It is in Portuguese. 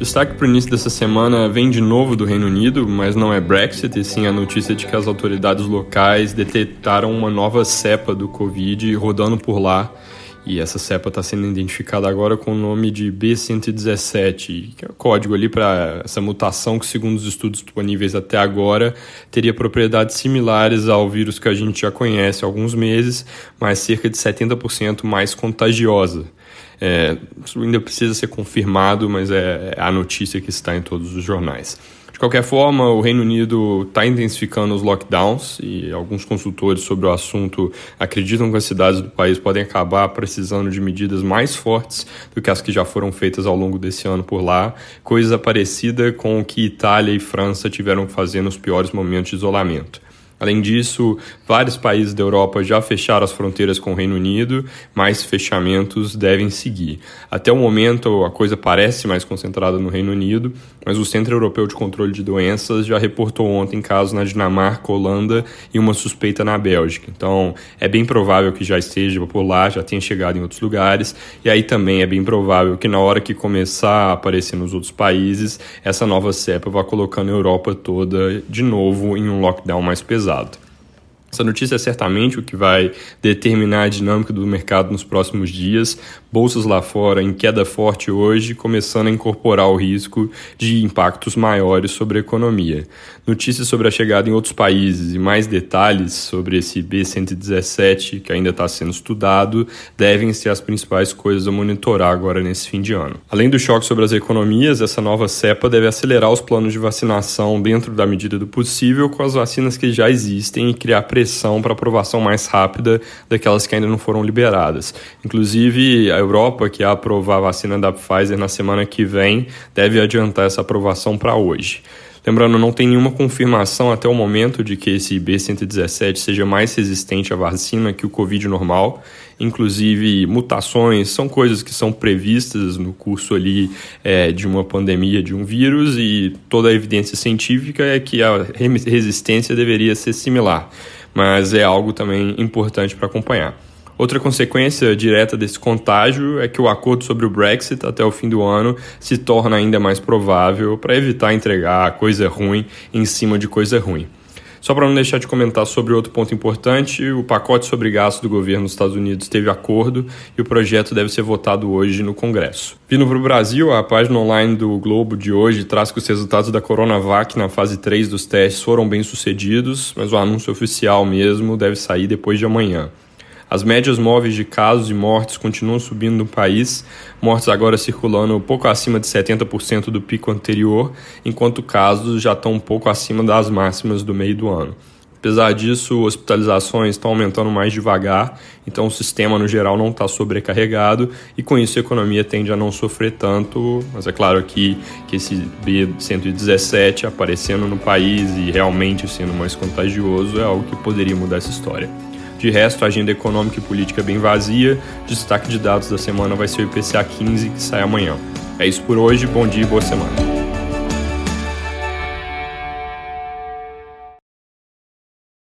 Destaque para o início dessa semana vem de novo do Reino Unido, mas não é Brexit, e sim a notícia de que as autoridades locais detectaram uma nova cepa do Covid rodando por lá e essa cepa está sendo identificada agora com o nome de B117, que é o código ali para essa mutação que, segundo os estudos disponíveis até agora, teria propriedades similares ao vírus que a gente já conhece há alguns meses, mas cerca de 70% mais contagiosa. É, isso ainda precisa ser confirmado, mas é, é a notícia que está em todos os jornais qualquer forma, o Reino Unido está intensificando os lockdowns e alguns consultores sobre o assunto acreditam que as cidades do país podem acabar precisando de medidas mais fortes do que as que já foram feitas ao longo desse ano por lá, coisa parecida com o que Itália e França tiveram que fazer nos piores momentos de isolamento. Além disso, vários países da Europa já fecharam as fronteiras com o Reino Unido, mais fechamentos devem seguir. Até o momento, a coisa parece mais concentrada no Reino Unido, mas o Centro Europeu de Controle de Doenças já reportou ontem casos na Dinamarca, Holanda e uma suspeita na Bélgica. Então, é bem provável que já esteja por lá, já tenha chegado em outros lugares, e aí também é bem provável que na hora que começar a aparecer nos outros países, essa nova cepa vá colocando a Europa toda de novo em um lockdown mais pesado pesado. Essa notícia é certamente o que vai determinar a dinâmica do mercado nos próximos dias. Bolsas lá fora em queda forte hoje, começando a incorporar o risco de impactos maiores sobre a economia. Notícias sobre a chegada em outros países e mais detalhes sobre esse B117 que ainda está sendo estudado devem ser as principais coisas a monitorar agora nesse fim de ano. Além do choque sobre as economias, essa nova cepa deve acelerar os planos de vacinação dentro da medida do possível com as vacinas que já existem e criar pressão para aprovação mais rápida daquelas que ainda não foram liberadas. Inclusive, a Europa, que ia aprovar a vacina da Pfizer na semana que vem, deve adiantar essa aprovação para hoje. Lembrando, não tem nenhuma confirmação até o momento de que esse B117 seja mais resistente à vacina que o Covid normal. Inclusive, mutações são coisas que são previstas no curso ali é, de uma pandemia de um vírus e toda a evidência científica é que a resistência deveria ser similar mas é algo também importante para acompanhar. Outra consequência direta desse contágio é que o acordo sobre o Brexit até o fim do ano se torna ainda mais provável para evitar entregar coisa ruim em cima de coisa ruim. Só para não deixar de comentar sobre outro ponto importante, o pacote sobre gastos do governo dos Estados Unidos teve acordo e o projeto deve ser votado hoje no Congresso. Vindo para o Brasil, a página online do Globo de hoje traz que os resultados da Coronavac na fase 3 dos testes foram bem sucedidos, mas o anúncio oficial mesmo deve sair depois de amanhã. As médias móveis de casos e mortes continuam subindo no país, mortes agora circulando um pouco acima de 70% do pico anterior, enquanto casos já estão um pouco acima das máximas do meio do ano. Apesar disso, hospitalizações estão aumentando mais devagar, então o sistema no geral não está sobrecarregado e com isso a economia tende a não sofrer tanto. Mas é claro que, que esse B117 aparecendo no país e realmente sendo mais contagioso é algo que poderia mudar essa história. De resto, a agenda econômica e política é bem vazia. Destaque de dados da semana vai ser o IPCA 15, que sai amanhã. É isso por hoje, bom dia e boa semana.